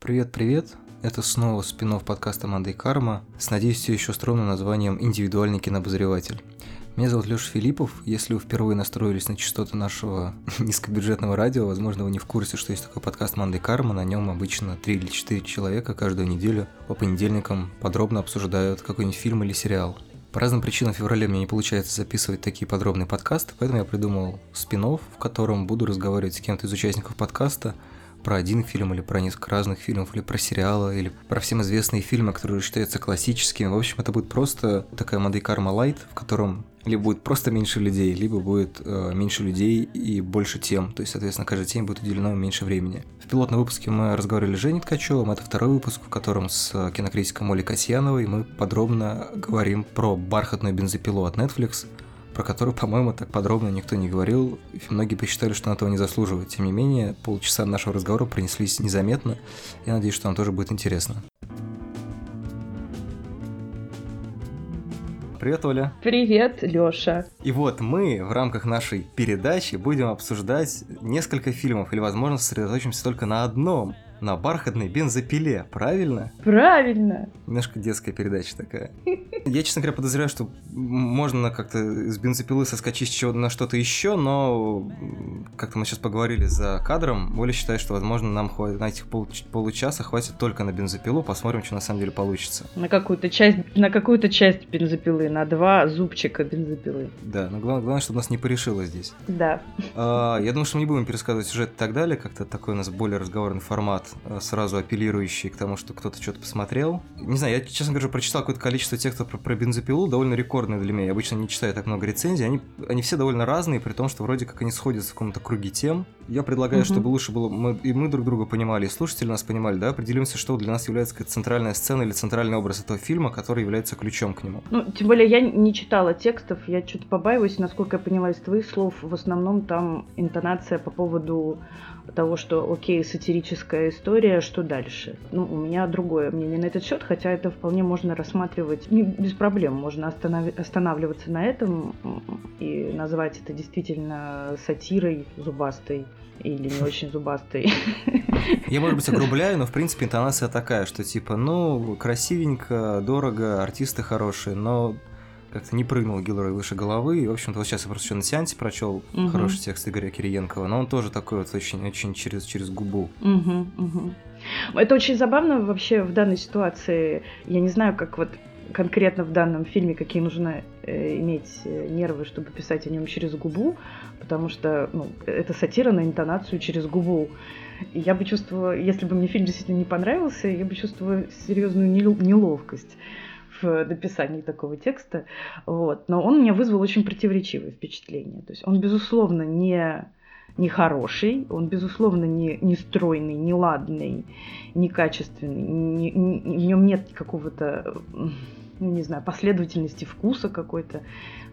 Привет-привет! Это снова спин подкаста «Мандай Карма» с, надеюсь, все еще скромным названием «Индивидуальный кинобозреватель». Меня зовут Леша Филиппов. Если вы впервые настроились на частоты нашего низкобюджетного радио, возможно, вы не в курсе, что есть такой подкаст «Мандай Карма». На нем обычно 3 или 4 человека каждую неделю по понедельникам подробно обсуждают какой-нибудь фильм или сериал. По разным причинам в феврале мне не получается записывать такие подробные подкасты, поэтому я придумал спин в котором буду разговаривать с кем-то из участников подкаста – про один фильм или про несколько разных фильмов, или про сериалы, или про всем известные фильмы, которые считаются классическими. В общем, это будет просто такая модель Карма Лайт, в котором либо будет просто меньше людей, либо будет э, меньше людей и больше тем. То есть, соответственно, каждой теме будет уделено меньше времени. В пилотном выпуске мы разговаривали с Женей Ткачевым. Это второй выпуск, в котором с кинокритиком Олей Касьяновой мы подробно говорим про бархатную бензопилу от Netflix – про которую, по-моему, так подробно никто не говорил, и многие посчитали, что она этого не заслуживает. Тем не менее, полчаса нашего разговора принеслись незаметно. Я надеюсь, что вам тоже будет интересно. Привет, Оля. Привет, Лёша. И вот мы в рамках нашей передачи будем обсуждать несколько фильмов, или, возможно, сосредоточимся только на одном на бархатной бензопиле, правильно? Правильно. Немножко детская передача такая. Я, честно говоря, подозреваю, что можно как-то с бензопилы соскочить на что-то еще, но как-то мы сейчас поговорили за кадром, Оля считает, что, возможно, нам хватит, на этих пол, получаса хватит только на бензопилу, посмотрим, что на самом деле получится. На какую-то часть, на какую-то часть бензопилы, на два зубчика бензопилы. Да, но главное, главное чтобы нас не порешило здесь. Да. А, я думаю, что мы не будем пересказывать сюжет и так далее, как-то такой у нас более разговорный формат. Э, сразу апеллирующий к тому, что кто-то что-то посмотрел. Не знаю, я, честно говоря, прочитал какое-то количество текстов про, про бензопилу, довольно рекордное для меня. Я обычно не читаю так много рецензий. Они, они все довольно разные, при том, что вроде как они сходятся в каком-то круге тем. Я предлагаю, угу. чтобы лучше было мы, и мы друг друга понимали, и слушатели нас понимали, да, определимся, что для нас является как центральная сцена или центральный образ этого фильма, который является ключом к нему. Ну, тем более я не читала текстов, я что-то побаиваюсь, насколько я поняла из твоих слов, в основном там интонация по поводу того, что окей, сатирическая история, что дальше? Ну, у меня другое мнение на этот счет, хотя это вполне можно рассматривать не, без проблем. Можно останов... останавливаться на этом и назвать это действительно сатирой зубастой или не очень зубастой. Я, может быть, огрубляю, но, в принципе, интонация такая, что типа, ну, красивенько, дорого, артисты хорошие, но как-то не прыгнул Гилрой выше головы. И, в общем-то, вот сейчас я просто еще на сеансе прочел угу. хороший текст Игоря Кириенкова, но он тоже такой вот очень-очень через, через губу. Угу, угу. Это очень забавно вообще в данной ситуации. Я не знаю, как вот конкретно в данном фильме, какие нужно э, иметь э, нервы, чтобы писать о нем через губу, потому что ну, это сатира на интонацию через губу. И я бы чувствовала, если бы мне фильм действительно не понравился, я бы чувствовала серьезную неловкость в написании такого текста. Вот. Но он меня вызвал очень противоречивое впечатление. То есть он, безусловно, не не хороший, он, безусловно, не, не стройный, не ладный, не качественный, не, не, в нем нет какого-то, не знаю, последовательности вкуса какой-то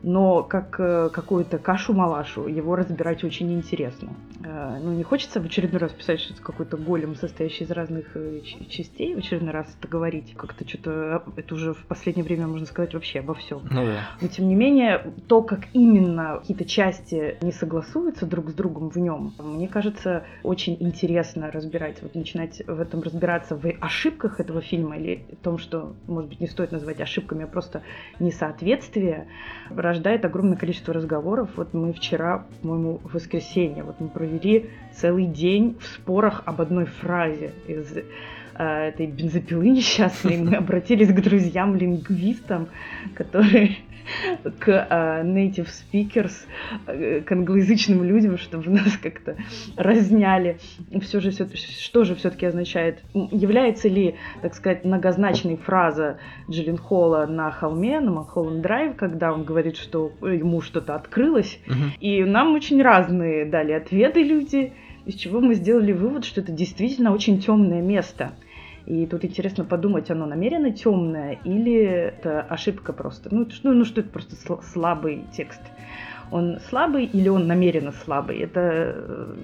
но как э, какую-то кашу-малашу его разбирать очень интересно. Э, ну, не хочется в очередной раз писать, что это какой-то голем, состоящий из разных э, частей, в очередной раз это говорить. Как-то что-то, это уже в последнее время можно сказать вообще обо всем. Ну, да. Но, тем не менее, то, как именно какие-то части не согласуются друг с другом в нем, мне кажется, очень интересно разбирать, вот начинать в этом разбираться, в ошибках этого фильма или в том, что, может быть, не стоит называть ошибками, а просто несоответствие рождает огромное количество разговоров. Вот мы вчера, по-моему, в воскресенье, вот мы провели целый день в спорах об одной фразе из э, этой бензопилы несчастной. Мы обратились к друзьям-лингвистам, которые к uh, native speakers, uh, к англоязычным людям, чтобы нас как-то разняли. Все же, что же все-таки означает? Является ли, так сказать, многозначной фраза Джиллин Холла на холме, на Малхолланд Драйв, когда он говорит, что ему что-то открылось? Uh-huh. И нам очень разные дали ответы люди, из чего мы сделали вывод, что это действительно очень темное место – и тут интересно подумать, оно намеренно темное или это ошибка просто. Ну, ну, ну что это просто слабый текст. Он слабый или он намеренно слабый? Это э,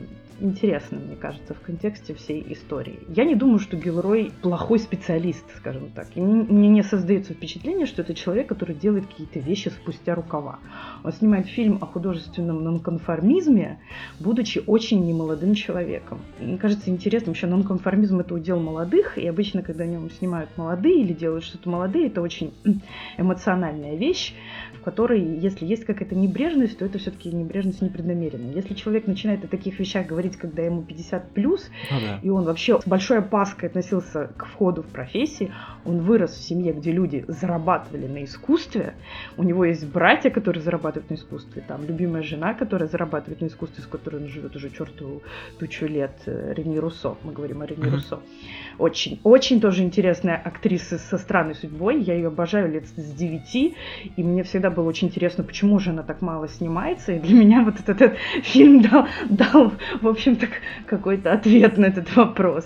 интересно, мне кажется, в контексте всей истории. Я не думаю, что Гилрой плохой специалист, скажем так. И мне не создается впечатление, что это человек, который делает какие-то вещи спустя рукава. Он снимает фильм о художественном нонконформизме, будучи очень немолодым человеком. Мне кажется интересным, вообще нонконформизм это удел молодых, и обычно, когда о нем снимают молодые или делают что-то молодые, это очень эмоциональная вещь, в которой, если есть какая-то небрежность, то это все-таки небрежность непреднамеренная. Если человек начинает о таких вещах говорить, когда ему 50 плюс, ну, да. и он вообще с большой опаской относился к входу в профессии, он вырос в семье, где люди зарабатывали на искусстве, у него есть братья, которые зарабатывают на искусстве, там любимая жена, которая зарабатывает на искусстве, с которой он живет уже чертову тучу лет, э, Рени Руссо, мы говорим о Рени mm-hmm. Руссо. Очень, очень тоже интересная актриса со странной судьбой, я ее обожаю лет с 9, и мне всегда было очень интересно, почему же она так мало снимается, и для меня вот этот, этот фильм дал, дал в общем-то, какой-то ответ на этот вопрос.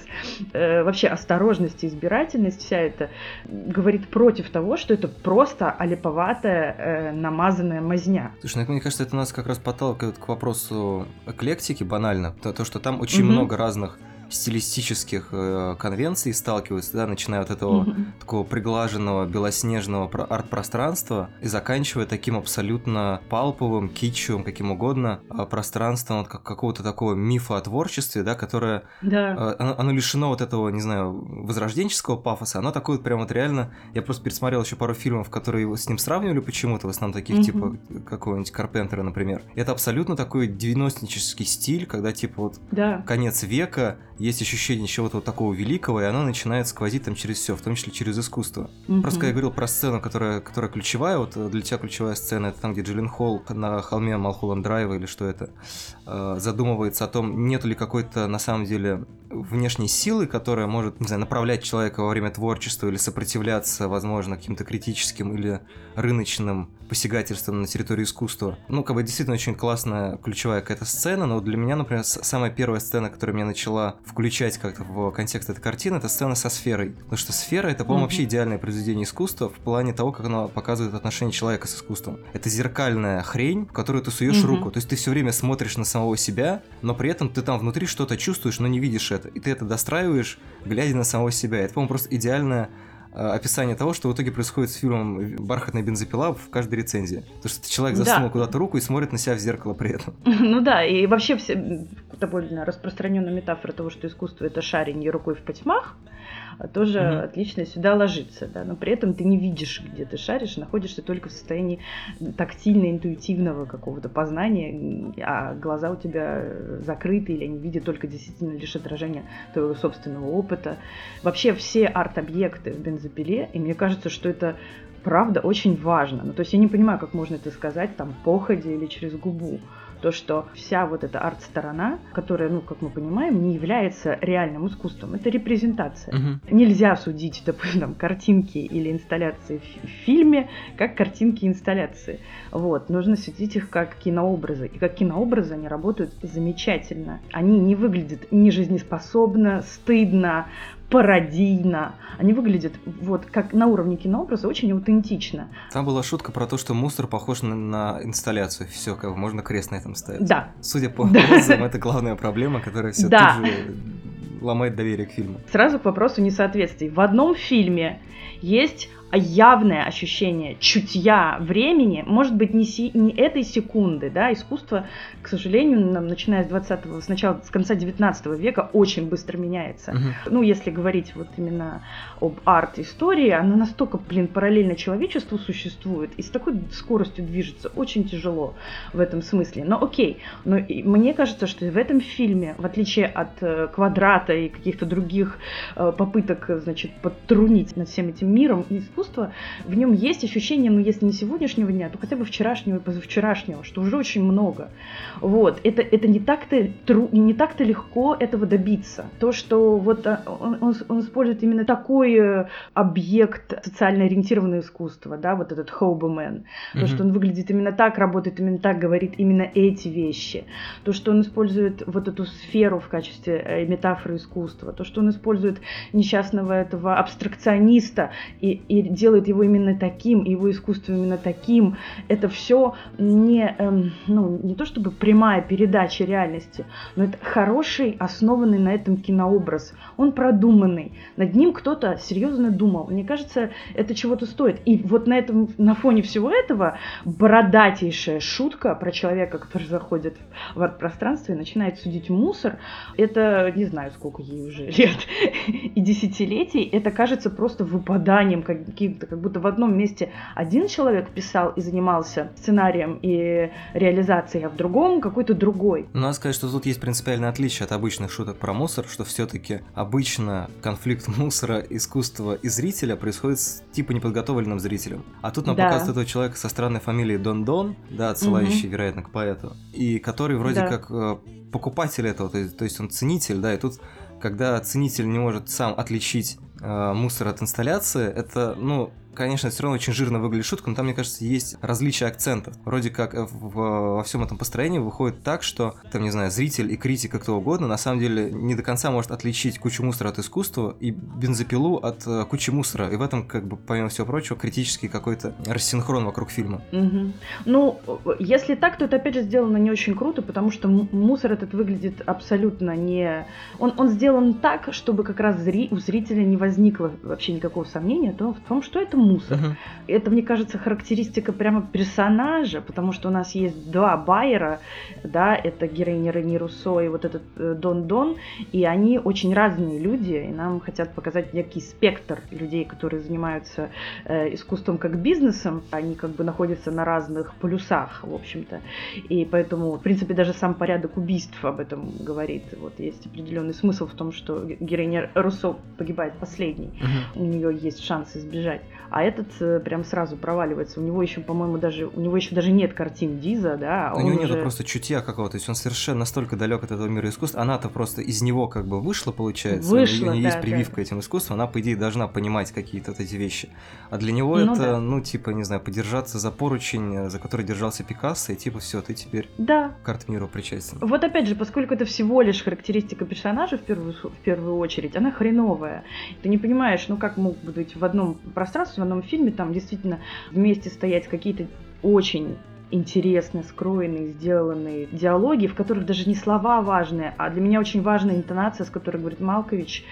Э, вообще осторожность и избирательность, вся эта говорит против того, что это просто олиповатая, э, намазанная мазня. Слушай, ну, мне кажется, это нас как раз подталкивает к вопросу эклектики банально. То, то что там очень угу. много разных стилистических э, конвенций сталкиваются, да, начиная от этого mm-hmm. такого приглаженного белоснежного арт-пространства и заканчивая таким абсолютно палповым, китчевым, каким угодно, э, пространством вот, как, какого-то такого мифа о творчестве, да, которое да. э, оно, оно лишено вот этого, не знаю, возрожденческого пафоса, оно такое вот прям вот реально, я просто пересмотрел еще пару фильмов, которые его с ним сравнивали почему-то, в основном таких, mm-hmm. типа какого-нибудь Карпентера, например. Это абсолютно такой девяностнический стиль, когда типа вот да. конец века, есть ощущение чего-то вот такого великого, и оно начинает сквозить там через все, в том числе через искусство. Mm-hmm. Просто когда я говорил про сцену, которая, которая ключевая, вот для тебя ключевая сцена, это там, где Джиллин Холл на холме Малхолланд Драйва или что это, э, задумывается о том, нет ли какой-то на самом деле внешней силы, которая может, не знаю, направлять человека во время творчества или сопротивляться, возможно, каким-то критическим или рыночным посягательством на территорию искусства. Ну, как бы действительно очень классная ключевая какая-то сцена, но для меня, например, самая первая сцена, которая меня начала включать как-то в контекст этой картины, это сцена со сферой. Потому что сфера это, по-моему, mm-hmm. вообще идеальное произведение искусства в плане того, как оно показывает отношение человека с искусством. Это зеркальная хрень, в которую ты суешь mm-hmm. руку. То есть ты все время смотришь на самого себя, но при этом ты там внутри что-то чувствуешь, но не видишь это. И ты это достраиваешь, глядя на самого себя. Это, по-моему, просто идеальная Э, описание того, что в итоге происходит с фильмом «Бархатная бензопила» в каждой рецензии. То, что человек засунул да. куда-то руку и смотрит на себя в зеркало при этом. Ну да, и вообще все довольно распространенная метафора того, что искусство — это шарение рукой в потьмах, тоже mm-hmm. отлично сюда ложится, да, но при этом ты не видишь, где ты шаришь, находишься только в состоянии тактильно-интуитивного какого-то познания, а глаза у тебя закрыты, или они видят только действительно лишь отражение твоего собственного опыта. Вообще все арт-объекты в бензопиле, и мне кажется, что это правда очень важно. Ну, то есть я не понимаю, как можно это сказать там походе или через губу то, что вся вот эта арт-сторона, которая, ну, как мы понимаем, не является реальным искусством, это репрезентация. Угу. Нельзя судить, допустим, картинки или инсталляции в фильме как картинки и инсталляции. Вот. Нужно судить их как кинообразы. И как кинообразы они работают замечательно. Они не выглядят не жизнеспособно, стыдно, пародийно. Они выглядят вот как на уровне кинообраза очень аутентично. Там была шутка про то, что мусор похож на, на инсталляцию. Все, как можно крест на этом ставить. Да. Судя по да. отзывам, это главная проблема, которая все да. тут же ломает доверие к фильму. Сразу к вопросу несоответствий. В одном фильме есть явное ощущение чутья времени, может быть, не, си, не этой секунды, да, искусство, к сожалению, нам, начиная с 20-го, сначала с конца 19 века очень быстро меняется. Угу. Ну, если говорить вот именно об арт-истории, она настолько, блин, параллельно человечеству существует и с такой скоростью движется, очень тяжело в этом смысле. Но окей, но мне кажется, что в этом фильме, в отличие от э, «Квадрата» и каких-то других э, попыток, значит, подтрунить над всем этим миром искусства, искусства, в нем есть ощущение, ну, если не сегодняшнего дня, то хотя бы вчерашнего и позавчерашнего, что уже очень много. Вот. Это, это не так-то тру, не так-то легко этого добиться. То, что вот а, он, он, он использует именно такой э, объект социально ориентированного искусства, да, вот этот Хоубемен, mm-hmm. то, что он выглядит именно так, работает именно так, говорит именно эти вещи, то, что он использует вот эту сферу в качестве э, метафоры искусства, то, что он использует несчастного этого абстракциониста и, и делает его именно таким, его искусство именно таким. Это все не, эм, ну, не то чтобы прямая передача реальности, но это хороший, основанный на этом кинообраз. Он продуманный. Над ним кто-то серьезно думал. Мне кажется, это чего-то стоит. И вот на этом, на фоне всего этого, бородатейшая шутка про человека, который заходит в арт-пространство и начинает судить мусор, это не знаю, сколько ей уже лет и десятилетий, это кажется просто выпаданием каким-то, как будто в одном месте один человек писал и занимался сценарием и реализацией, а в другом какой-то другой. Ну, надо сказать, что тут есть принципиальное отличие от обычных шуток про мусор, что все-таки обычно конфликт мусора, искусства и зрителя происходит с типа неподготовленным зрителем. А тут нам да. показывают этого человека со странной фамилией Дон Дон, да, отсылающий, угу. вероятно, к поэту, и который вроде да. как э, покупатель этого, то есть, то есть он ценитель, да, и тут когда ценитель не может сам отличить мусор от инсталляции, это, ну, конечно, все равно очень жирно выглядит шутка, но там, мне кажется, есть различие акцентов. Вроде как э, в, во всем этом построении выходит так, что, там, не знаю, зритель и критик, кто угодно, на самом деле не до конца может отличить кучу мусора от искусства и бензопилу от uh, кучи мусора. И в этом, как бы, помимо всего прочего, критический какой-то рассинхрон вокруг фильма. Угу. Ну, если так, то это, опять же, сделано не очень круто, потому что мусор этот выглядит абсолютно не... Он, он сделан так, чтобы как раз зри... у зрителя не возникло вообще никакого сомнения в том, что это мусор. Uh-huh. Это, мне кажется, характеристика прямо персонажа, потому что у нас есть два Байера, да, это героиня Рени Руссо и вот этот э, Дон Дон, и они очень разные люди, и нам хотят показать некий спектр людей, которые занимаются э, искусством как бизнесом, они как бы находятся на разных полюсах, в общем-то, и поэтому, в принципе, даже сам порядок убийств об этом говорит. Вот есть определенный смысл в том, что героиня Руссо погибает последней, uh-huh. у нее есть шанс избежать а этот э, прям сразу проваливается. У него еще, по-моему, даже у него еще даже нет картин Диза, да. А у него уже... нет просто чутья какого-то, то есть он совершенно настолько далек от этого мира искусства. Она-то просто из него как бы вышла, получается. Вышла, у нее да, есть прививка да. этим искусством, она по идее должна понимать какие-то вот эти вещи. А для него ну, это, да. ну типа, не знаю, подержаться за поручень, э, за который держался Пикассо, и типа все, ты теперь да. к арт-миру причастен. Вот опять же, поскольку это всего лишь характеристика персонажа в первую в первую очередь, она хреновая. Ты не понимаешь, ну как могут быть в одном пространстве, в одном фильме там действительно вместе стоять какие-то очень интересно скроенные, сделанные диалоги, в которых даже не слова важные, а для меня очень важная интонация, с которой говорит Малкович.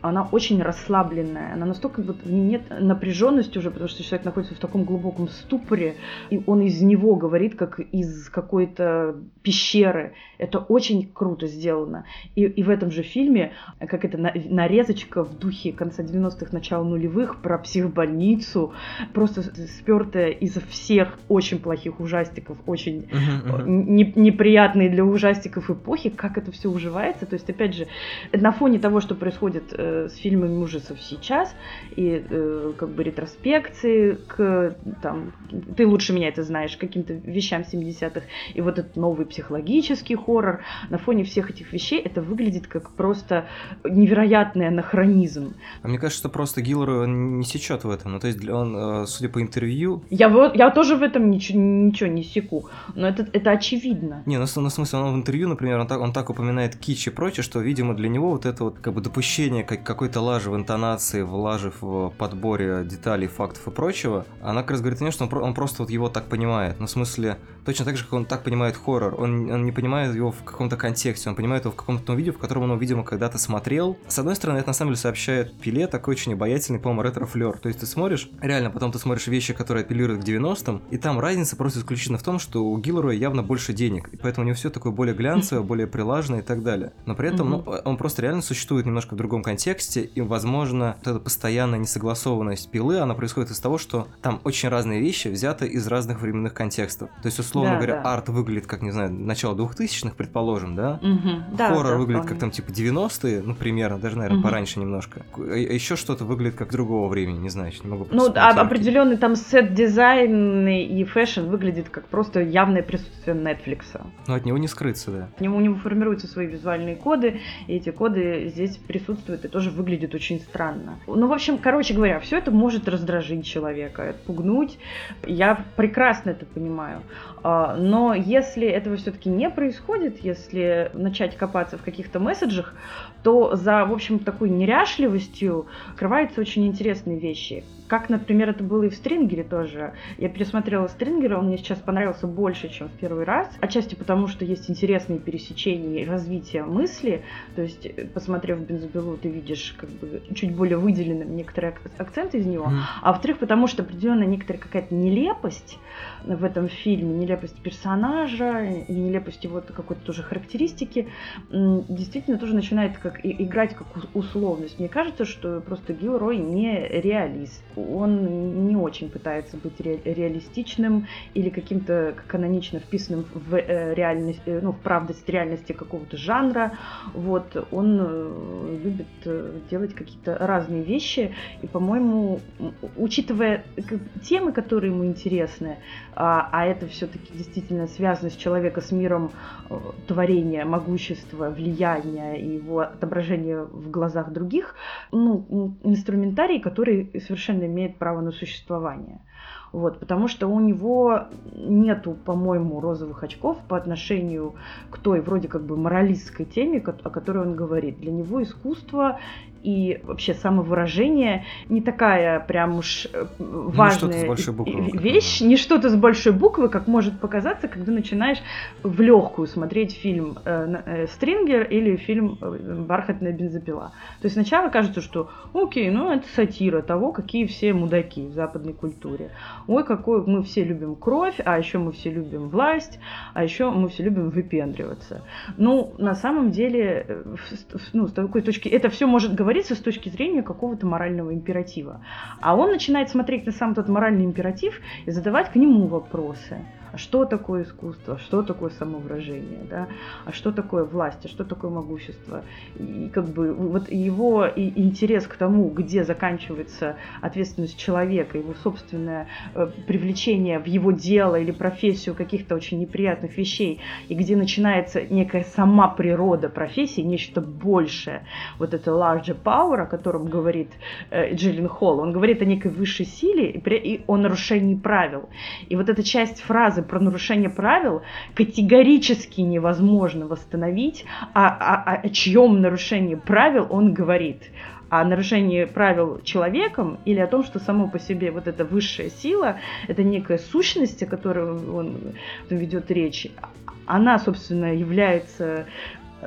Она очень расслабленная, она настолько вот в ней нет напряженности уже, потому что человек находится в таком глубоком ступоре, и он из него говорит, как из какой-то пещеры. Это очень круто сделано. И, и в этом же фильме, как это нарезочка в духе конца 90-х, начала нулевых про психбольницу, просто спертая из всех очень плохих ужасов ужастиков, очень uh-huh, uh-huh. Не, неприятные для ужастиков эпохи, как это все уживается. То есть, опять же, на фоне того, что происходит э, с фильмами ужасов сейчас, и э, как бы ретроспекции к, там, ты лучше меня это знаешь, каким-то вещам 70-х, и вот этот новый психологический хоррор, на фоне всех этих вещей это выглядит как просто невероятный анахронизм. А мне кажется, что просто Гиллеру не сечет в этом. Ну, то есть он, э, судя по интервью... Я, вот, я тоже в этом ничего, ничего не секу. Но это, это очевидно. Не, ну, ну в смысле, он в интервью, например, он так, он так упоминает кич и прочее, что, видимо, для него вот это вот как бы допущение как, какой-то лажи в интонации, в лажи в подборе деталей, фактов и прочего, она как раз говорит о что он, он просто вот его так понимает. Ну, в смысле, точно так же, как он так понимает хоррор. Он, он не понимает его в каком-то контексте, он понимает его в каком-то видео, в котором он, видимо, когда-то смотрел. С одной стороны, это на самом деле сообщает Пиле такой очень обаятельный, по-моему, ретро-флер. То есть ты смотришь, реально, потом ты смотришь вещи, которые апеллируют к 90-м, и там разница просто исключительно в том, что у Гиллера явно больше денег, и поэтому у него все такое более глянцевое, более прилаженное и так далее. Но при этом, ну, он просто реально существует немножко в другом контексте, и, возможно, вот эта постоянная несогласованность пилы, она происходит из того, что там очень разные вещи взяты из разных временных контекстов. То есть, условно да, говоря, да. арт выглядит как, не знаю, начало 2000-х, предположим, да? Да, Хоррор да, выглядит как там типа 90-е, ну, примерно, даже, наверное, угу. пораньше немножко. А еще что-то выглядит как другого времени, не знаю, не могу Ну, а, определенный там set design и fashion выглядит как просто явное присутствие Netflix. Но от него не скрыться, да. От него у него формируются свои визуальные коды, и эти коды здесь присутствуют и тоже выглядят очень странно. Ну, в общем, короче говоря, все это может раздражить человека, отпугнуть. Я прекрасно это понимаю. А, но если этого все-таки не происходит, если начать копаться в каких-то месседжах, то за, в общем, такой неряшливостью скрываются очень интересные вещи. Как, например, это было и в Стрингере тоже. Я пересмотрела Стрингера, он мне сейчас понравился больше, чем в первый раз. Отчасти потому, что есть интересные пересечения и развитие мысли. То есть, э, посмотрев бензопилу, ты видишь как бы чуть более выделенным некоторые акценты из него. Mm. А во-вторых, потому что определенная некоторая какая-то нелепость в этом фильме, нелепость персонажа нелепость его какой-то тоже характеристики, действительно тоже начинает как играть как условность. Мне кажется, что просто Гилрой не реалист. Он не очень пытается быть ре реалистичным или каким-то канонично вписанным в э, реальность, э, ну, в правдость реальности какого-то жанра. Вот, он э, любит делать какие-то разные вещи, и, по-моему, учитывая темы, которые ему интересны, а, а это все-таки действительно связано с человека, с миром творения, могущества, влияния и его отображения в глазах других, ну, инструментарий, который совершенно имеет право на существование. Вот, потому что у него нету, по-моему, розовых очков по отношению к той вроде как бы моралистской теме, о которой он говорит. Для него искусство и вообще самовыражение не такая прям уж э, важная не буквы, вещь, не что-то с большой буквы, как может показаться, когда начинаешь в легкую смотреть фильм э, э, «Стрингер» или фильм «Бархатная бензопила». То есть сначала кажется, что окей, ну это сатира того, какие все мудаки в западной культуре. Ой, какой мы все любим кровь, а еще мы все любим власть, а еще мы все любим выпендриваться. Ну, на самом деле, ну, с такой точки, это все может говорить говорится с точки зрения какого-то морального императива. А он начинает смотреть на сам этот моральный императив и задавать к нему вопросы а что такое искусство, что такое самовыражение, да, а что такое власть, а что такое могущество. И как бы вот его интерес к тому, где заканчивается ответственность человека, его собственное э, привлечение в его дело или профессию каких-то очень неприятных вещей, и где начинается некая сама природа профессии, нечто большее, вот это larger power, о котором говорит э, Джиллин Холл, он говорит о некой высшей силе и, и о нарушении правил. И вот эта часть фразы фразы про нарушение правил категорически невозможно восстановить, а, а, о чьем нарушении правил он говорит? О нарушении правил человеком или о том, что само по себе вот эта высшая сила, это некая сущность, о которой он ведет речь, она, собственно, является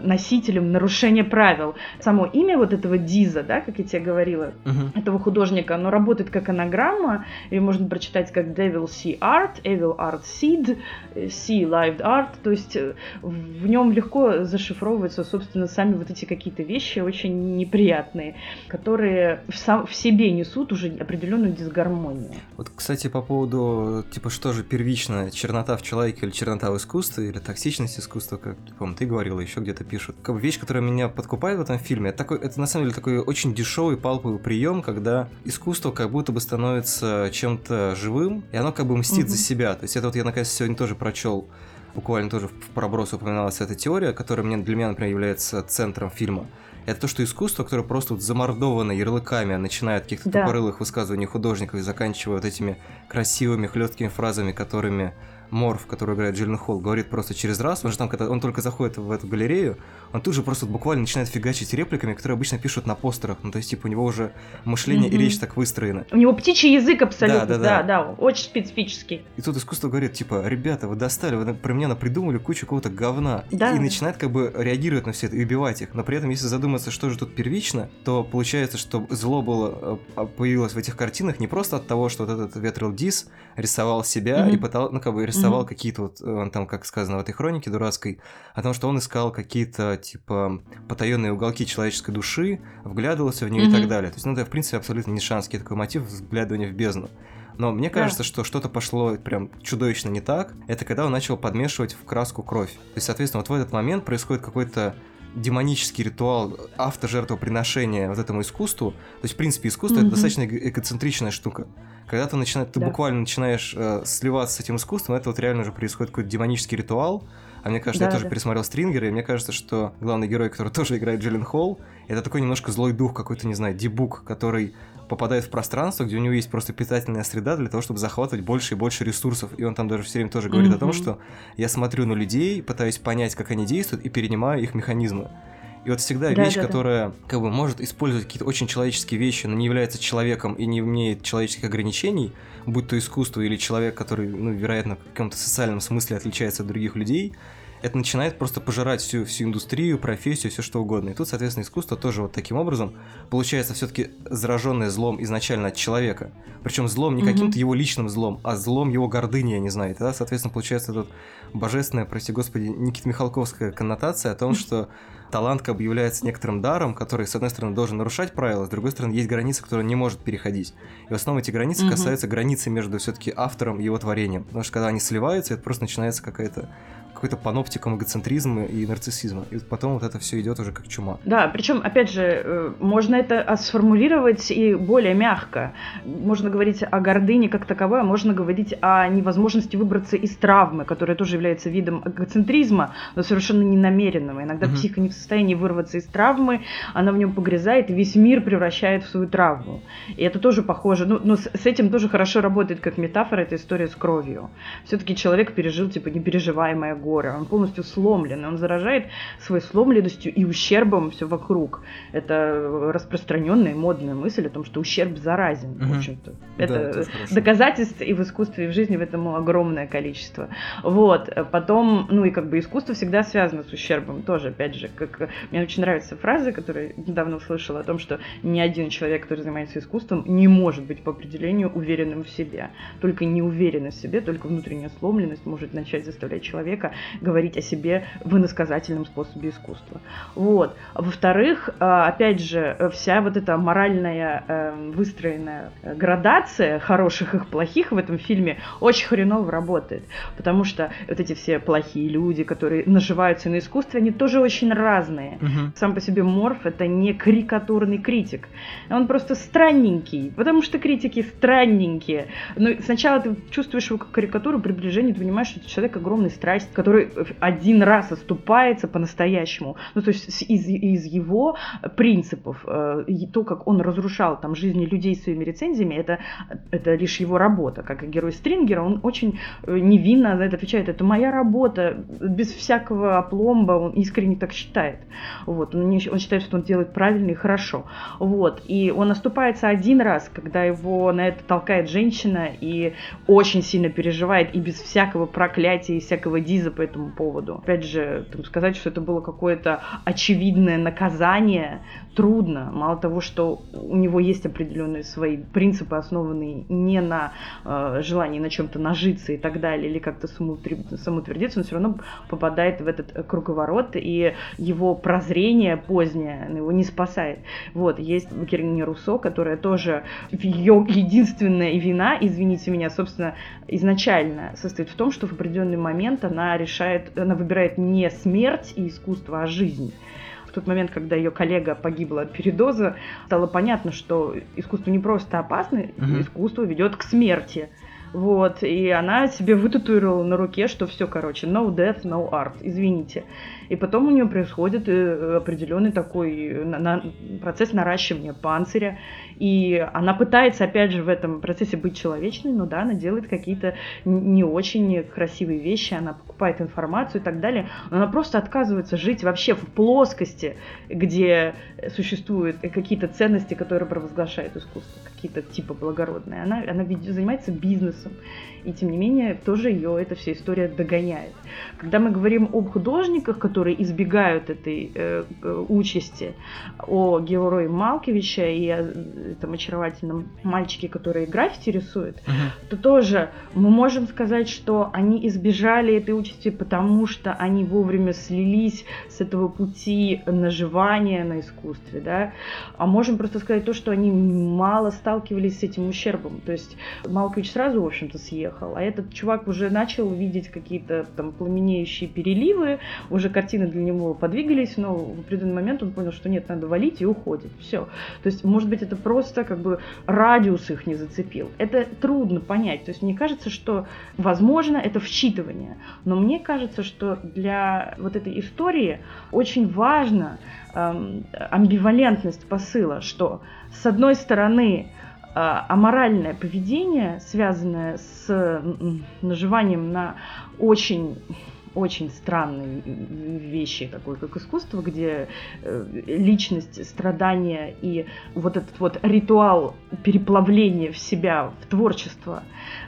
носителем нарушения правил. Само имя вот этого Диза, да, как я тебе говорила, uh-huh. этого художника, оно работает как анаграмма, ее можно прочитать как Devil Sea Art, Evil Art Seed, Sea Lived Art, то есть э, в нем легко зашифровываются, собственно, сами вот эти какие-то вещи очень неприятные, которые в, сам, в себе несут уже определенную дисгармонию. Вот, кстати, по поводу, типа, что же первично, чернота в человеке или чернота в искусстве, или токсичность искусства, как, по ты говорила, еще где-то это пишут. Как бы вещь, которая меня подкупает в этом фильме, это, такой, это на самом деле такой очень дешевый палповый прием, когда искусство как будто бы становится чем-то живым, и оно как бы мстит угу. за себя. То есть это вот я наконец сегодня тоже прочел буквально тоже в проброс упоминалась эта теория, которая мне, для меня, например, является центром фильма. Это то, что искусство, которое просто вот замордовано ярлыками, начиная от каких-то да. тупорылых высказываний художников и заканчивая вот этими красивыми, хлесткими фразами, которыми Морф, который играет Джиллен Холл, говорит просто через раз, он же там, когда он только заходит в эту галерею, он тут же просто буквально начинает фигачить репликами, которые обычно пишут на постерах. Ну, то есть, типа, у него уже мышление mm-hmm. и речь так выстроены. У него птичий язык абсолютно, да, да, да, да, очень специфический. И тут искусство говорит, типа, ребята, вы достали, вы про меня придумали кучу какого-то говна. Да. И начинает как бы реагировать на все это и убивать их. Но при этом, если задуматься, что же тут первично, то получается, что зло было, э, а, появилось в этих картинах не просто от того, что вот этот Ветрил Дис рисовал себя mm-hmm. и пытался, ну, как бы рисовал mm-hmm. какие-то вот, он там, как сказано в этой хронике дурацкой, о том, что он искал какие-то, типа, потаенные уголки человеческой души, вглядывался в нее mm-hmm. и так далее. То есть, ну, это, в принципе, абсолютно не шанский такой мотив взглядывания в бездну. Но мне кажется, да. что что-то пошло прям чудовищно не так. Это когда он начал подмешивать в краску кровь. То есть, соответственно, вот в этот момент происходит какой-то демонический ритуал автожертвоприношения вот этому искусству. То есть, в принципе, искусство mm-hmm. это достаточно эгоцентричная штука. Когда ты, начинаешь, ты да. буквально начинаешь э, сливаться с этим искусством, это вот реально же происходит какой-то демонический ритуал. А мне кажется, да, я тоже да. пересмотрел Стрингера, и мне кажется, что главный герой, который тоже играет Джиллен Холл, это такой немножко злой дух, какой-то, не знаю, дебук, который попадает в пространство, где у него есть просто питательная среда для того, чтобы захватывать больше и больше ресурсов. И он там даже все время тоже говорит mm-hmm. о том, что я смотрю на людей, пытаюсь понять, как они действуют, и перенимаю их механизмы. И вот всегда да, вещь, да, которая да. как бы может использовать какие-то очень человеческие вещи, но не является человеком и не имеет человеческих ограничений, будь то искусство или человек, который, ну, вероятно, в каком-то социальном смысле отличается от других людей, это начинает просто пожирать всю, всю индустрию, профессию, все что угодно. И тут, соответственно, искусство тоже вот таким образом получается все-таки зараженное злом изначально от человека. Причем злом не каким-то его личным злом, а злом его гордыни, я не знаю. И тогда, соответственно, получается тут божественная, прости господи, Никита Михалковская коннотация о том, что талант как бы является некоторым даром, который, с одной стороны, должен нарушать правила, с другой стороны, есть границы, которые не может переходить. И в основном эти границы касаются границы между все-таки автором и его творением. Потому что когда они сливаются, это просто начинается какая-то какой-то паноптиком эгоцентризма и нарциссизма. И потом вот это все идет уже как чума. Да, причем, опять же, э, можно это сформулировать и более мягко. Можно говорить о гордыне как таковой, а можно говорить о невозможности выбраться из травмы, которая тоже является видом эгоцентризма, но совершенно ненамеренного. Иногда угу. психика не в состоянии вырваться из травмы, она в нем погрязает, и весь мир превращает в свою травму. И это тоже похоже, ну, но с, с этим тоже хорошо работает как метафора эта история с кровью. Все-таки человек пережил, типа, непереживаемое горе горы, он полностью сломлен, он заражает своей сломленностью и ущербом все вокруг. Это распространенная модная мысль о том, что ущерб заразен, угу. в общем-то. Это, да, это доказательств и в искусстве, и в жизни в этом огромное количество. Вот. Потом, ну и как бы искусство всегда связано с ущербом тоже, опять же, как мне очень нравится фраза, которую недавно услышала о том, что ни один человек, который занимается искусством, не может быть по определению уверенным в себе. Только неуверенность в себе, только внутренняя сломленность может начать заставлять человека говорить о себе в иносказательном способе искусства. Вот. Во-вторых, э, опять же, вся вот эта моральная э, выстроенная градация хороших и плохих в этом фильме очень хреново работает, потому что вот эти все плохие люди, которые наживаются на искусстве, они тоже очень разные. Угу. Сам по себе Морф это не карикатурный критик, он просто странненький, потому что критики странненькие. Но сначала ты чувствуешь его как карикатуру, приближение, ты понимаешь, что это человек огромной страсти, который один раз оступается по-настоящему. Ну, то есть из, из его принципов, э, то, как он разрушал там жизни людей своими рецензиями, это, это лишь его работа. Как и герой Стрингера, он очень э, невинно на это отвечает. Это моя работа, без всякого опломба, он искренне так считает. Вот. Он, не, он считает, что он делает правильно и хорошо. Вот. И он оступается один раз, когда его на это толкает женщина и очень сильно переживает, и без всякого проклятия и всякого диза по этому поводу. Опять же, там, сказать, что это было какое-то очевидное наказание, трудно. Мало того, что у него есть определенные свои принципы, основанные не на э, желании на чем-то нажиться и так далее, или как-то самоутвердиться, он все равно попадает в этот круговорот, и его прозрение позднее его не спасает. Вот, есть Героиня Руссо, которая тоже, ее единственная вина, извините меня, собственно, изначально состоит в том, что в определенный момент она решает, она выбирает не смерть и искусство, а жизнь в тот момент, когда ее коллега погибла от передоза, стало понятно, что искусство не просто опасно, угу. искусство ведет к смерти. Вот, и она себе вытатуировала на руке, что все, короче, no death, no art, извините. И потом у нее происходит э, определенный такой на, процесс наращивания панциря, и она пытается, опять же, в этом процессе быть человечной, но да, она делает какие-то не очень красивые вещи, она покупает информацию и так далее, но она просто отказывается жить вообще в плоскости, где существуют какие-то ценности, которые провозглашает искусство, какие-то типа благородные. Она, она занимается бизнесом, и тем не менее тоже ее эта вся история догоняет. Когда мы говорим об художниках, которые избегают этой э, э участи, о герое Малкевича и о этом очаровательном мальчике, который граффити рисует, uh-huh. то тоже мы можем сказать, что они избежали этой участи, потому что они вовремя слились с этого пути наживания на искусстве, да, а можем просто сказать то, что они мало сталкивались с этим ущербом. То есть Малкович сразу общем-то, съехал. А этот чувак уже начал видеть какие-то там пламенеющие переливы, уже картины для него подвигались, но в определенный момент он понял, что нет, надо валить и уходит. Все. То есть, может быть, это просто как бы радиус их не зацепил. Это трудно понять. То есть, мне кажется, что, возможно, это вчитывание. Но мне кажется, что для вот этой истории очень важно эм, амбивалентность посыла, что с одной стороны а, аморальное поведение, связанное с наживанием на очень очень странные вещи, такое как искусство, где э, личность, страдания и вот этот вот ритуал переплавления в себя, в творчество,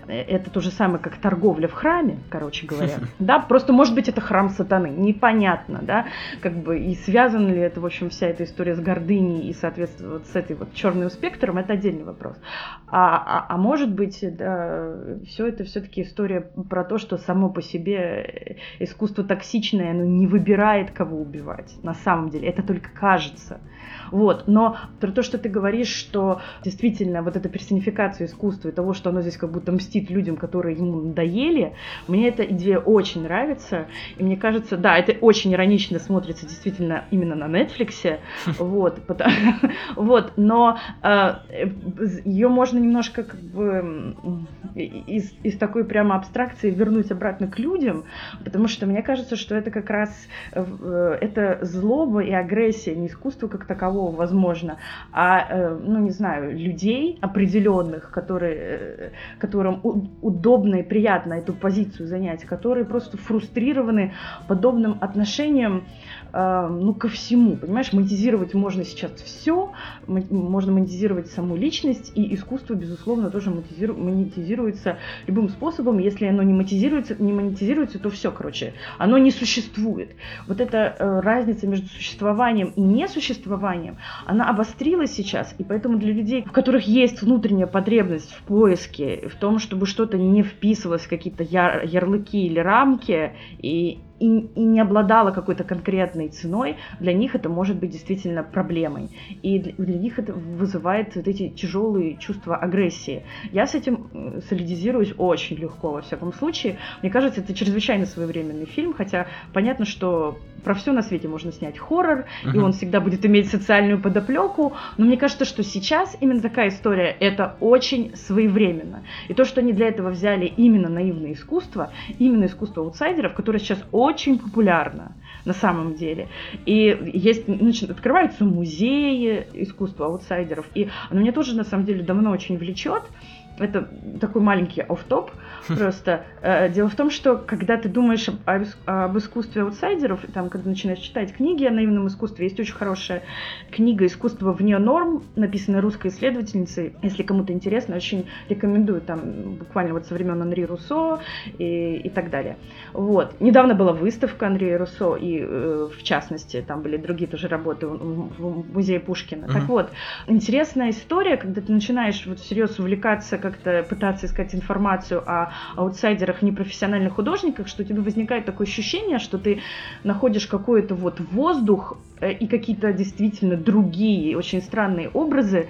это то же самое, как торговля в храме, короче говоря. Да, просто может быть это храм сатаны, непонятно, да, как бы и связана ли это, в общем, вся эта история с гордыней и, соответственно, вот с этой вот черным спектром, это отдельный вопрос. А, а, а может быть, да, все это все-таки история про то, что само по себе искусство токсичное, оно не выбирает, кого убивать. На самом деле, это только кажется. Вот. Но про то, что ты говоришь, что действительно вот эта персонификация искусства и того, что оно здесь как будто мстит людям, которые ему надоели, мне эта идея очень нравится. И мне кажется, да, это очень иронично смотрится действительно именно на Netflix. Вот. Вот. Но э, ее можно немножко как бы из, из такой прямо абстракции вернуть обратно к людям, потому что мне кажется, что это как раз э, это злоба и агрессия, не искусство как таковое, такового возможно, а, э, ну, не знаю, людей определенных, которые, э, которым удобно и приятно эту позицию занять, которые просто фрустрированы подобным отношением ну, ко всему, понимаешь, монетизировать можно сейчас все, можно монетизировать саму личность, и искусство, безусловно, тоже монетизируется любым способом, если оно не монетизируется, не монетизируется, то все, короче, оно не существует. Вот эта разница между существованием и несуществованием, она обострилась сейчас, и поэтому для людей, в которых есть внутренняя потребность в поиске, в том, чтобы что-то не вписывалось в какие-то яр ярлыки или рамки, и и, и не обладала какой-то конкретной ценой, для них это может быть действительно проблемой. И для, для них это вызывает вот эти тяжелые чувства агрессии. Я с этим э, солидизируюсь очень легко, во всяком случае. Мне кажется, это чрезвычайно своевременный фильм, хотя понятно, что про все на свете можно снять хоррор, uh-huh. и он всегда будет иметь социальную подоплеку, но мне кажется, что сейчас именно такая история, это очень своевременно. И то, что они для этого взяли именно наивное искусство, именно искусство аутсайдеров, которое сейчас очень популярно на самом деле. И есть, значит, открываются музеи искусства аутсайдеров, и оно меня тоже на самом деле давно очень влечет. Это такой маленький оф-топ просто. Э, дело в том, что когда ты думаешь об, об искусстве аутсайдеров, там, когда начинаешь читать книги о наивном искусстве, есть очень хорошая книга «Искусство вне норм», написанная русской исследовательницей. Если кому-то интересно, очень рекомендую. Там буквально вот со времен Анри Руссо и, и так далее. Вот. Недавно была выставка Анри Руссо, и э, в частности, там были другие тоже работы в, в музее Пушкина. Mm-hmm. Так вот, интересная история, когда ты начинаешь вот всерьез увлекаться как-то пытаться искать информацию о аутсайдерах, непрофессиональных художниках, что у тебя возникает такое ощущение, что ты находишь какой-то вот воздух э, и какие-то действительно другие, очень странные образы,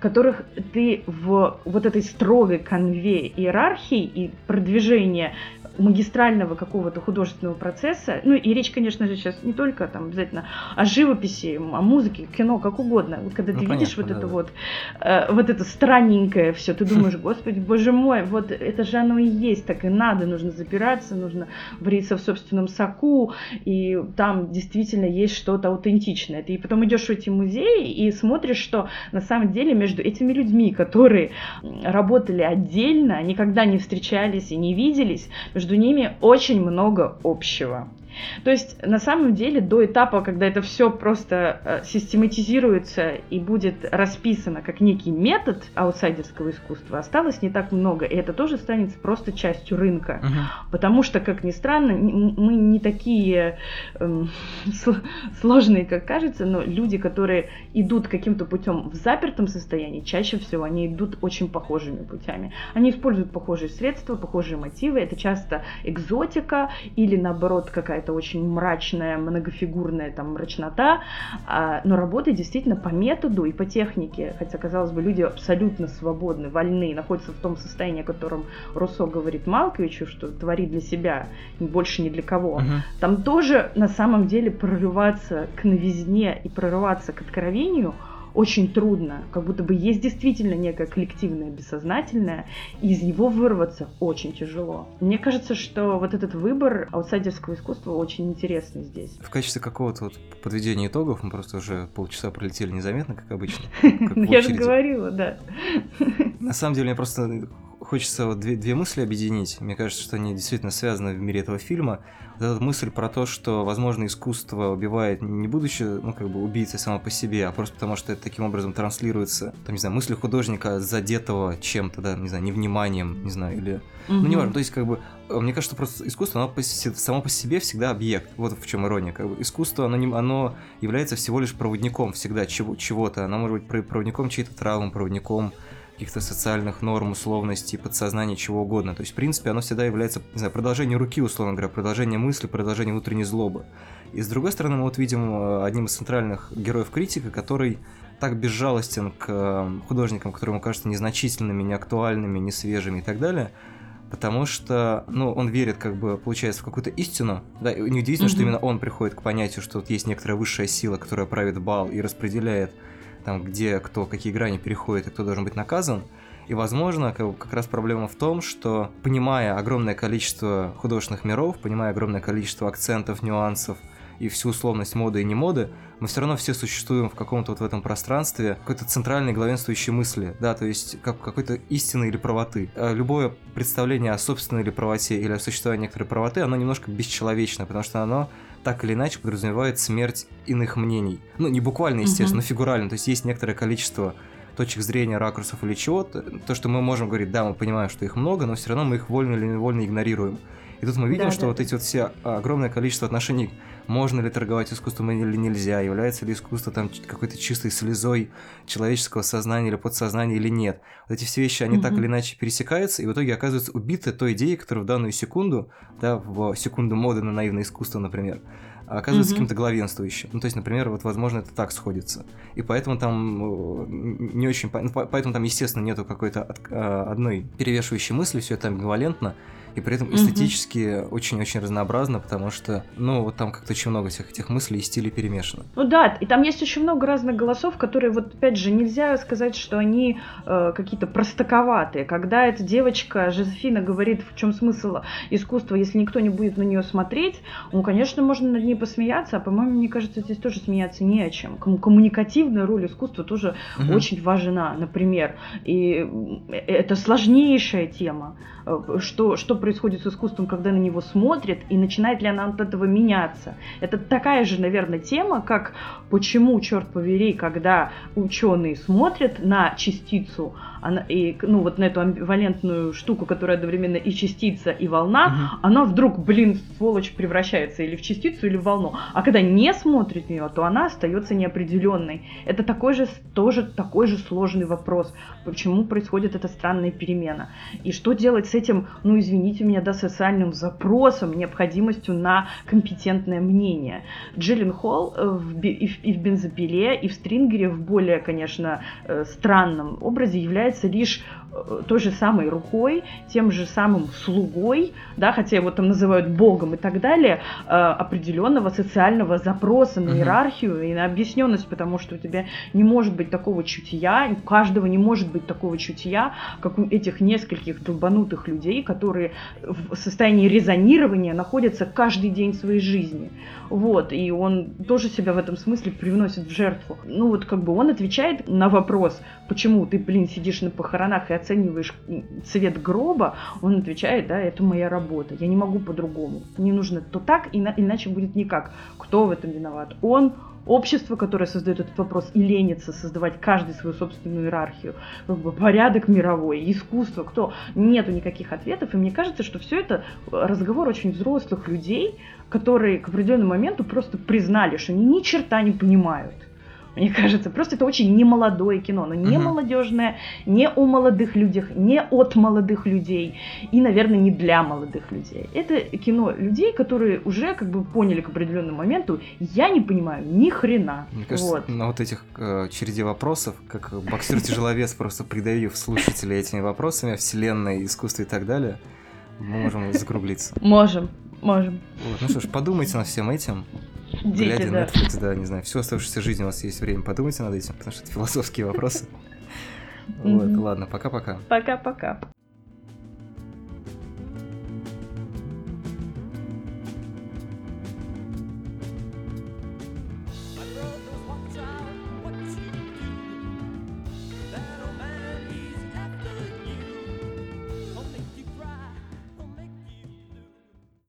которых ты в вот этой строгой конве иерархии и продвижения магистрального какого-то художественного процесса. Ну и речь, конечно же, сейчас не только там обязательно о живописи, о музыке, кино, как угодно. Вот когда ну, ты понятно, видишь вот да, это да. вот, э, вот это странненькое все, ты думаешь, господи, боже мой, вот это же оно и есть, так и надо, нужно запираться, нужно бриться в собственном соку, и там действительно есть что-то аутентичное. Ты потом идешь в эти музеи и смотришь, что на самом деле между этими людьми, которые работали отдельно, никогда не встречались и не виделись, между ними очень много общего. То есть, на самом деле, до этапа, когда это все просто э, систематизируется и будет расписано как некий метод аутсайдерского искусства, осталось не так много. И это тоже станет просто частью рынка. Uh-huh. Потому что, как ни странно, мы не такие эм, сложные, как кажется, но люди, которые идут каким-то путем в запертом состоянии, чаще всего они идут очень похожими путями. Они используют похожие средства, похожие мотивы. Это часто экзотика или, наоборот, какая-то какая-то очень мрачная, многофигурная там мрачнота, а, но работает действительно по методу и по технике, хотя, казалось бы, люди абсолютно свободны, вольны, находятся в том состоянии, о котором Руссо говорит Малковичу, что твори для себя, больше ни для кого. Угу. Там тоже на самом деле прорываться к новизне и прорываться к откровению – очень трудно, как будто бы есть действительно некое коллективное бессознательное, и из него вырваться очень тяжело. Мне кажется, что вот этот выбор аутсайдерского искусства очень интересный здесь. В качестве какого-то вот подведения итогов, мы просто уже полчаса пролетели незаметно, как обычно. Я же говорила, да. На самом деле, мне просто хочется вот две, две мысли объединить. Мне кажется, что они действительно связаны в мире этого фильма. Вот эта мысль про то, что, возможно, искусство убивает не будучи, ну, как бы, убийцей само по себе, а просто потому, что это таким образом транслируется, там, не знаю, мысли художника, задетого чем-то, да, не знаю, невниманием, не знаю, или... Mm-hmm. Ну, неважно, то есть, как бы, мне кажется, просто искусство, оно по, само по себе всегда объект. Вот в чем ирония. Как бы искусство, оно, не, оно является всего лишь проводником всегда чего, чего-то. Оно может быть проводником чьей-то травмы, проводником каких-то социальных норм, условностей, подсознания, чего угодно. То есть, в принципе, оно всегда является, не знаю, продолжением руки, условно говоря, продолжением мысли, продолжением внутренней злобы. И с другой стороны, мы вот видим э, одним из центральных героев критика, который так безжалостен к э, художникам, которые ему кажутся незначительными, неактуальными, несвежими и так далее, потому что, ну, он верит, как бы, получается, в какую-то истину, да, и неудивительно, mm-hmm. что именно он приходит к понятию, что вот есть некоторая высшая сила, которая правит бал и распределяет там, где кто какие грани переходит и кто должен быть наказан. И, возможно, как, раз проблема в том, что, понимая огромное количество художественных миров, понимая огромное количество акцентов, нюансов и всю условность моды и не моды, мы все равно все существуем в каком-то вот в этом пространстве какой-то центральной главенствующей мысли, да, то есть как какой-то истины или правоты. А любое представление о собственной или правоте или о существовании некоторой правоты, оно немножко бесчеловечно, потому что оно так или иначе подразумевает смерть иных мнений. Ну, не буквально, естественно, но фигурально. То есть есть некоторое количество точек зрения, ракурсов или чего-то, то, что мы можем говорить, да, мы понимаем, что их много, но все равно мы их вольно или невольно игнорируем. И тут мы видим, да, что да. вот эти вот все огромное количество отношений, можно ли торговать искусством или нельзя, является ли искусство там какой-то чистой слезой человеческого сознания или подсознания или нет. Вот эти все вещи, они mm-hmm. так или иначе пересекаются, и в итоге оказываются убиты той идеей, которая в данную секунду, да, в секунду моды на наивное искусство, например, оказывается mm-hmm. каким-то главенствующим. Ну, то есть, например, вот, возможно, это так сходится. И поэтому там э, не очень... Ну, поэтому там, естественно, нету какой-то а, одной перевешивающей мысли, все это амбивалентно и при этом эстетически очень-очень разнообразно, потому что, ну, вот там как-то очень много всех этих мыслей и стилей перемешано. Ну да, и там есть очень много разных голосов, которые, вот опять же, нельзя сказать, что они э, какие-то простаковатые. Когда эта девочка Жозефина говорит, в чем смысл искусства, если никто не будет на нее смотреть, ну, конечно, можно над ней посмеяться, а, по-моему, мне кажется, здесь тоже смеяться не о чем. Коммуникативная роль искусства тоже угу. очень важна, например. И это сложнейшая тема. Э, что, что происходит с искусством, когда на него смотрят, и начинает ли она от этого меняться. Это такая же, наверное, тема, как почему, черт побери, когда ученые смотрят на частицу, она, и, ну, вот на эту амбивалентную штуку, которая одновременно и частица, и волна, угу. она вдруг, блин, сволочь, превращается или в частицу, или в волну. А когда не смотрит на нее, то она остается неопределенной. Это такой же, тоже такой же сложный вопрос. Почему происходит эта странная перемена? И что делать с этим, ну, извините меня, да, социальным запросом, необходимостью на компетентное мнение? Джиллин Холл э, в, и, в, и в «Бензопиле», и в «Стрингере» в более, конечно, э, странном образе является является лишь той же самой рукой, тем же самым слугой, да, хотя его там называют богом и так далее, э, определенного социального запроса на иерархию и на объясненность, потому что у тебя не может быть такого чутья, у каждого не может быть такого чутья, как у этих нескольких долбанутых людей, которые в состоянии резонирования находятся каждый день своей жизни. Вот, и он тоже себя в этом смысле привносит в жертву. Ну вот как бы он отвечает на вопрос, почему ты, блин, сидишь на похоронах и оцениваешь цвет гроба, он отвечает, да, это моя работа, я не могу по-другому. Мне нужно то так, иначе будет никак. Кто в этом виноват? Он, общество, которое создает этот вопрос и ленится создавать каждый свою собственную иерархию, как бы порядок мировой, искусство, кто, нету никаких ответов, и мне кажется, что все это разговор очень взрослых людей, которые к определенному моменту просто признали, что они ни черта не понимают. Мне кажется. Просто это очень немолодое кино, но не молодежное, не о молодых людях, не от молодых людей и, наверное, не для молодых людей. Это кино людей, которые уже как бы поняли к определенному моменту, я не понимаю ни хрена. Мне кажется, Вот. на вот этих э, череде вопросов, как боксер-тяжеловес, просто придавив слушателей этими вопросами о вселенной, искусстве и так далее, мы можем закруглиться. Можем, можем. Вот, ну что ж, подумайте над всем этим. Дети, Глядя да. Netflix, да, не знаю, всю оставшуюся жизнь у вас есть время, подумайте над этим, потому что это философские вопросы. Вот, ладно, пока-пока. Пока-пока.